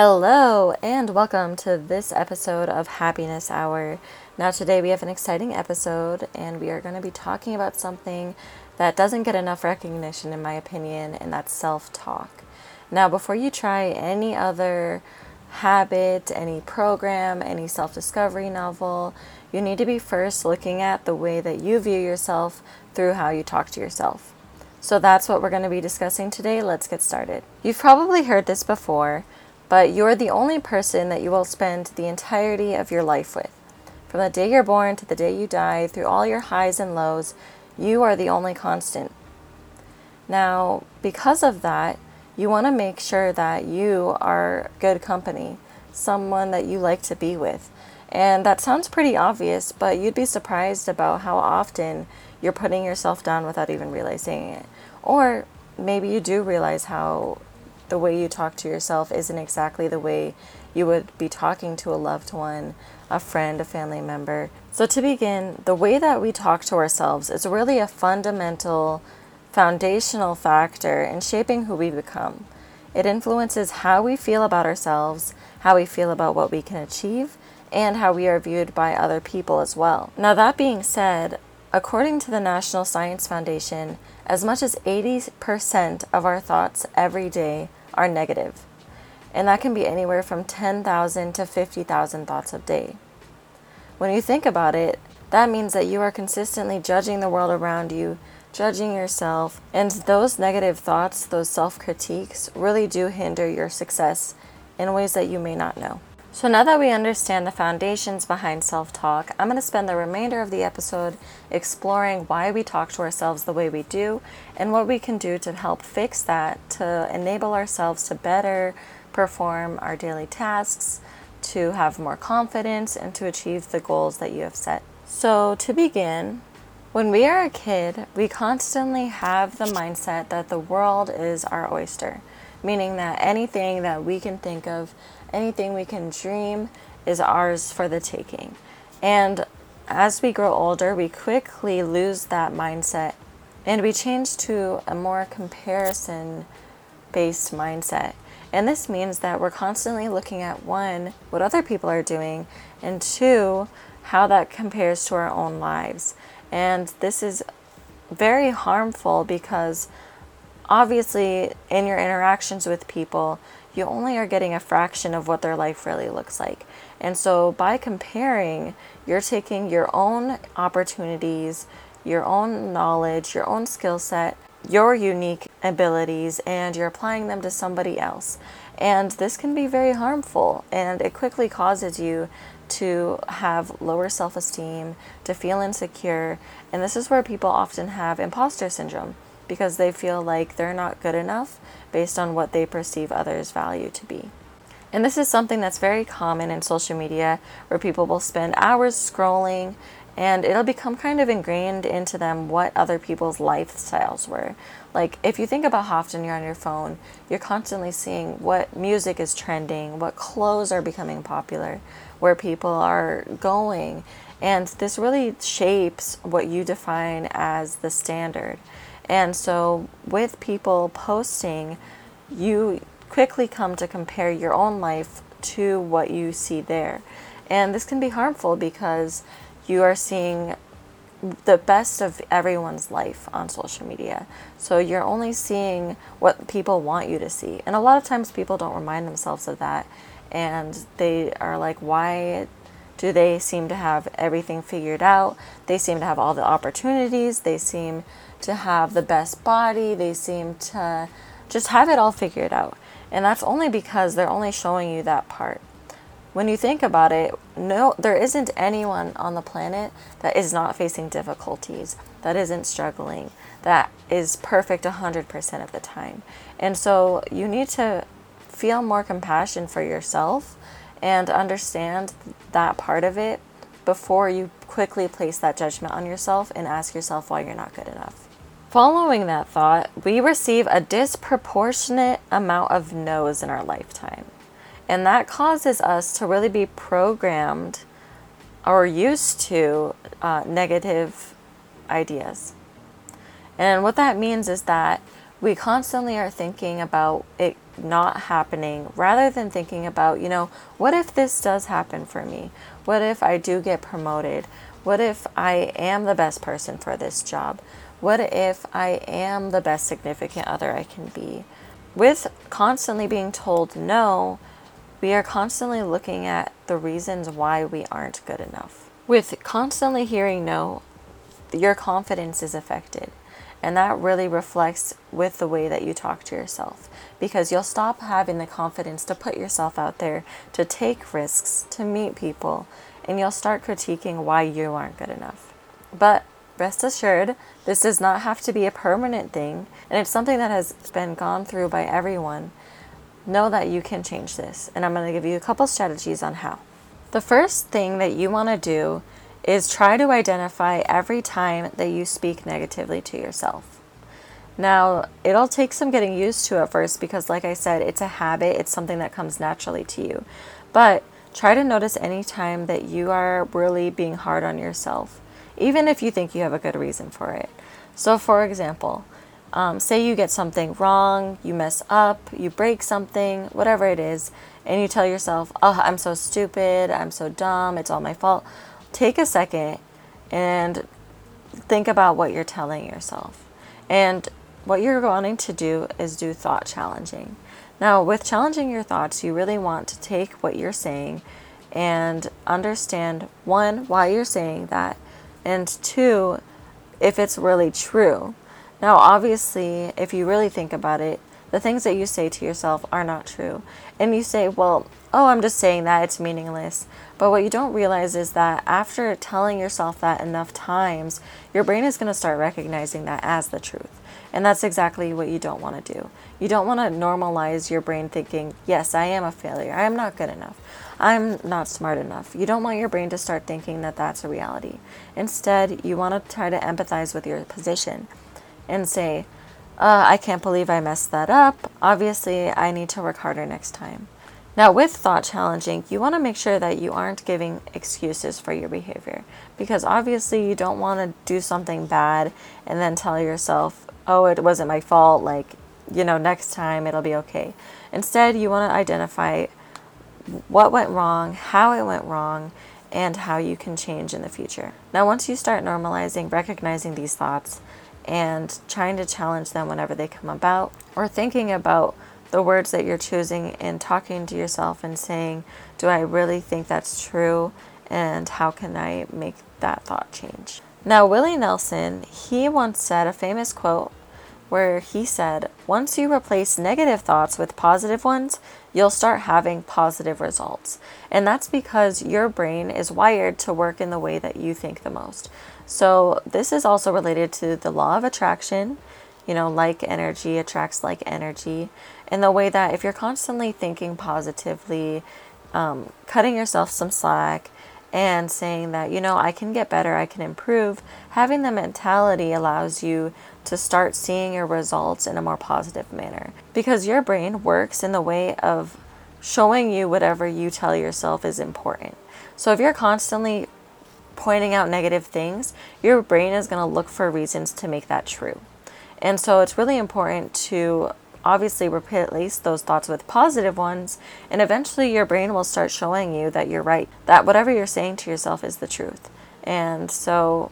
Hello, and welcome to this episode of Happiness Hour. Now, today we have an exciting episode, and we are going to be talking about something that doesn't get enough recognition, in my opinion, and that's self talk. Now, before you try any other habit, any program, any self discovery novel, you need to be first looking at the way that you view yourself through how you talk to yourself. So, that's what we're going to be discussing today. Let's get started. You've probably heard this before but you're the only person that you will spend the entirety of your life with. From the day you're born to the day you die, through all your highs and lows, you are the only constant. Now, because of that, you want to make sure that you are good company, someone that you like to be with. And that sounds pretty obvious, but you'd be surprised about how often you're putting yourself down without even realizing it. Or maybe you do realize how the way you talk to yourself isn't exactly the way you would be talking to a loved one, a friend, a family member. So, to begin, the way that we talk to ourselves is really a fundamental, foundational factor in shaping who we become. It influences how we feel about ourselves, how we feel about what we can achieve, and how we are viewed by other people as well. Now, that being said, according to the National Science Foundation, as much as 80% of our thoughts every day are negative, and that can be anywhere from 10,000 to 50,000 thoughts a day. When you think about it, that means that you are consistently judging the world around you, judging yourself, and those negative thoughts, those self critiques, really do hinder your success in ways that you may not know. So, now that we understand the foundations behind self talk, I'm going to spend the remainder of the episode exploring why we talk to ourselves the way we do and what we can do to help fix that, to enable ourselves to better perform our daily tasks, to have more confidence, and to achieve the goals that you have set. So, to begin, when we are a kid, we constantly have the mindset that the world is our oyster, meaning that anything that we can think of anything we can dream is ours for the taking. And as we grow older, we quickly lose that mindset and we change to a more comparison based mindset. And this means that we're constantly looking at one, what other people are doing, and two, how that compares to our own lives. And this is very harmful because obviously, in your interactions with people, you only are getting a fraction of what their life really looks like. And so by comparing, you're taking your own opportunities, your own knowledge, your own skill set, your unique abilities, and you're applying them to somebody else. And this can be very harmful, and it quickly causes you to have lower self esteem, to feel insecure. And this is where people often have imposter syndrome because they feel like they're not good enough based on what they perceive others' value to be. And this is something that's very common in social media where people will spend hours scrolling and it'll become kind of ingrained into them what other people's lifestyles were. Like, if you think about how often you're on your phone, you're constantly seeing what music is trending, what clothes are becoming popular, where people are going. And this really shapes what you define as the standard. And so, with people posting, you quickly come to compare your own life to what you see there. And this can be harmful because you are seeing the best of everyone's life on social media. So you're only seeing what people want you to see. And a lot of times people don't remind themselves of that. And they are like, why do they seem to have everything figured out? They seem to have all the opportunities. They seem to have the best body. They seem to just have it all figured out. And that's only because they're only showing you that part. When you think about it, no there isn't anyone on the planet that is not facing difficulties, that isn't struggling, that is perfect 100% of the time. And so you need to feel more compassion for yourself and understand that part of it before you quickly place that judgment on yourself and ask yourself why you're not good enough. Following that thought, we receive a disproportionate amount of no's in our lifetime. And that causes us to really be programmed or used to uh, negative ideas. And what that means is that we constantly are thinking about it not happening rather than thinking about, you know, what if this does happen for me? What if I do get promoted? What if I am the best person for this job? What if I am the best significant other I can be? With constantly being told no, we are constantly looking at the reasons why we aren't good enough. With constantly hearing no, your confidence is affected. And that really reflects with the way that you talk to yourself because you'll stop having the confidence to put yourself out there, to take risks, to meet people, and you'll start critiquing why you aren't good enough. But rest assured, this does not have to be a permanent thing, and it's something that has been gone through by everyone. Know that you can change this, and I'm going to give you a couple strategies on how. The first thing that you want to do is try to identify every time that you speak negatively to yourself. Now, it'll take some getting used to at first because, like I said, it's a habit, it's something that comes naturally to you. But try to notice any time that you are really being hard on yourself, even if you think you have a good reason for it. So, for example, um, say you get something wrong, you mess up, you break something, whatever it is, and you tell yourself, Oh, I'm so stupid, I'm so dumb, it's all my fault take a second and think about what you're telling yourself. And what you're wanting to do is do thought challenging. Now, with challenging your thoughts, you really want to take what you're saying and understand one, why you're saying that, and two, if it's really true. Now, obviously, if you really think about it, the things that you say to yourself are not true. And you say, well, oh, I'm just saying that, it's meaningless. But what you don't realize is that after telling yourself that enough times, your brain is going to start recognizing that as the truth. And that's exactly what you don't want to do. You don't want to normalize your brain thinking, yes, I am a failure. I am not good enough. I'm not smart enough. You don't want your brain to start thinking that that's a reality. Instead, you want to try to empathize with your position and say, uh, I can't believe I messed that up. Obviously, I need to work harder next time. Now, with thought challenging, you want to make sure that you aren't giving excuses for your behavior because obviously you don't want to do something bad and then tell yourself, oh, it wasn't my fault, like, you know, next time it'll be okay. Instead, you want to identify what went wrong, how it went wrong, and how you can change in the future. Now, once you start normalizing, recognizing these thoughts, and trying to challenge them whenever they come about, or thinking about the words that you're choosing and talking to yourself and saying, Do I really think that's true? And how can I make that thought change? Now, Willie Nelson, he once said a famous quote where he said, Once you replace negative thoughts with positive ones, you'll start having positive results. And that's because your brain is wired to work in the way that you think the most. So, this is also related to the law of attraction. You know, like energy attracts like energy in the way that if you're constantly thinking positively, um, cutting yourself some slack, and saying that, you know, I can get better, I can improve, having the mentality allows you to start seeing your results in a more positive manner. Because your brain works in the way of showing you whatever you tell yourself is important. So if you're constantly pointing out negative things, your brain is going to look for reasons to make that true. And so it's really important to obviously replace those thoughts with positive ones, and eventually your brain will start showing you that you're right, that whatever you're saying to yourself is the truth. And so,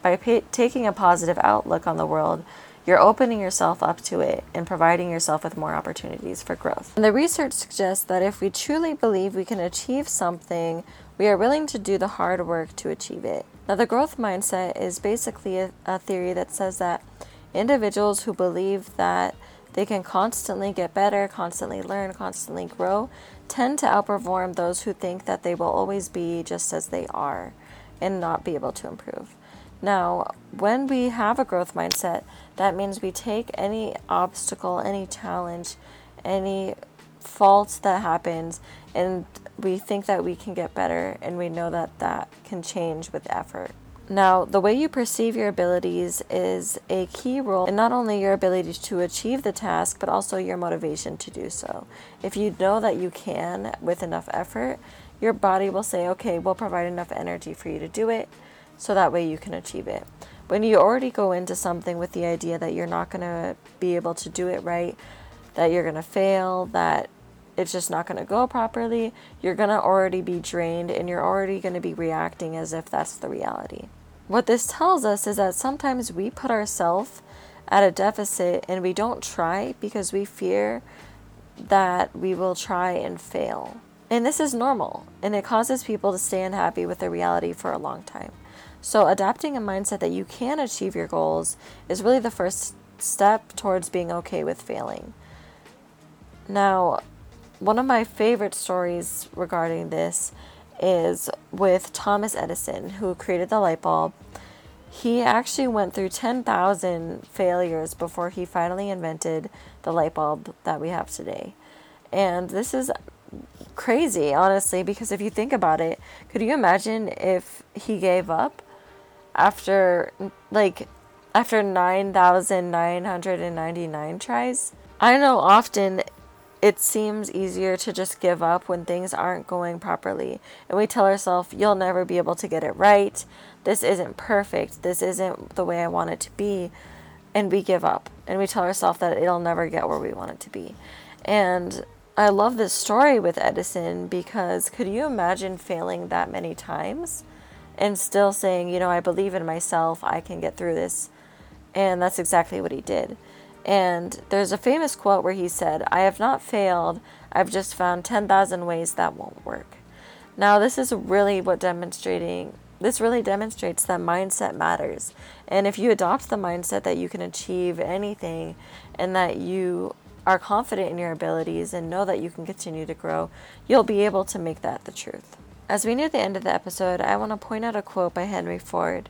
by taking a positive outlook on the world, you're opening yourself up to it and providing yourself with more opportunities for growth. And the research suggests that if we truly believe we can achieve something, we are willing to do the hard work to achieve it. Now, the growth mindset is basically a, a theory that says that individuals who believe that they can constantly get better, constantly learn, constantly grow, tend to outperform those who think that they will always be just as they are and not be able to improve. Now, when we have a growth mindset, that means we take any obstacle, any challenge, any fault that happens, and we think that we can get better, and we know that that can change with effort. Now, the way you perceive your abilities is a key role in not only your ability to achieve the task, but also your motivation to do so. If you know that you can with enough effort, your body will say, okay, we'll provide enough energy for you to do it, so that way you can achieve it. When you already go into something with the idea that you're not going to be able to do it right, that you're going to fail, that it's just not going to go properly, you're going to already be drained and you're already going to be reacting as if that's the reality. What this tells us is that sometimes we put ourselves at a deficit and we don't try because we fear that we will try and fail. And this is normal, and it causes people to stay unhappy with their reality for a long time. So, adapting a mindset that you can achieve your goals is really the first step towards being okay with failing. Now, one of my favorite stories regarding this is with Thomas Edison, who created the light bulb. He actually went through 10,000 failures before he finally invented the light bulb that we have today. And this is crazy, honestly, because if you think about it, could you imagine if he gave up after like after 9,999 tries? I know often it seems easier to just give up when things aren't going properly. And we tell ourselves, you'll never be able to get it right. This isn't perfect. This isn't the way I want it to be. And we give up. And we tell ourselves that it'll never get where we want it to be. And I love this story with Edison because could you imagine failing that many times and still saying, you know, I believe in myself, I can get through this? And that's exactly what he did. And there's a famous quote where he said, I have not failed, I've just found 10,000 ways that won't work. Now, this is really what demonstrating, this really demonstrates that mindset matters. And if you adopt the mindset that you can achieve anything and that you are confident in your abilities and know that you can continue to grow, you'll be able to make that the truth. As we near the end of the episode, I want to point out a quote by Henry Ford.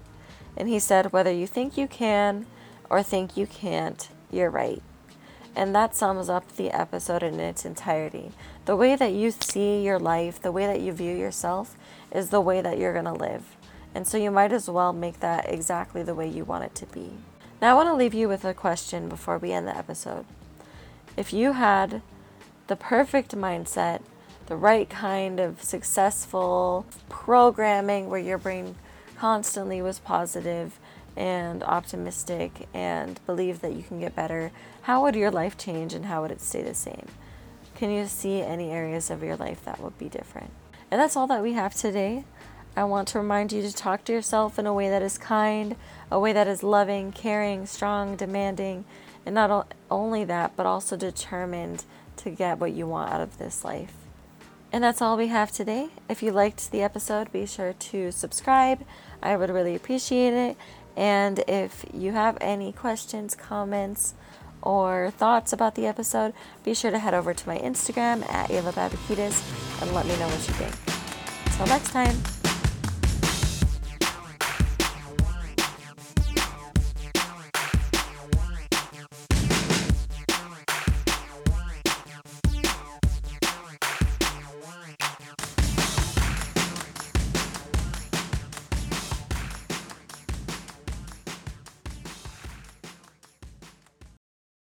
And he said, Whether you think you can or think you can't, you're right. And that sums up the episode in its entirety. The way that you see your life, the way that you view yourself, is the way that you're going to live. And so you might as well make that exactly the way you want it to be. Now, I want to leave you with a question before we end the episode. If you had the perfect mindset, the right kind of successful programming where your brain constantly was positive, and optimistic and believe that you can get better, how would your life change and how would it stay the same? Can you see any areas of your life that would be different? And that's all that we have today. I want to remind you to talk to yourself in a way that is kind, a way that is loving, caring, strong, demanding, and not only that, but also determined to get what you want out of this life. And that's all we have today. If you liked the episode, be sure to subscribe. I would really appreciate it. And if you have any questions, comments, or thoughts about the episode, be sure to head over to my Instagram at Ayla Babakitas and let me know what you think. Until next time.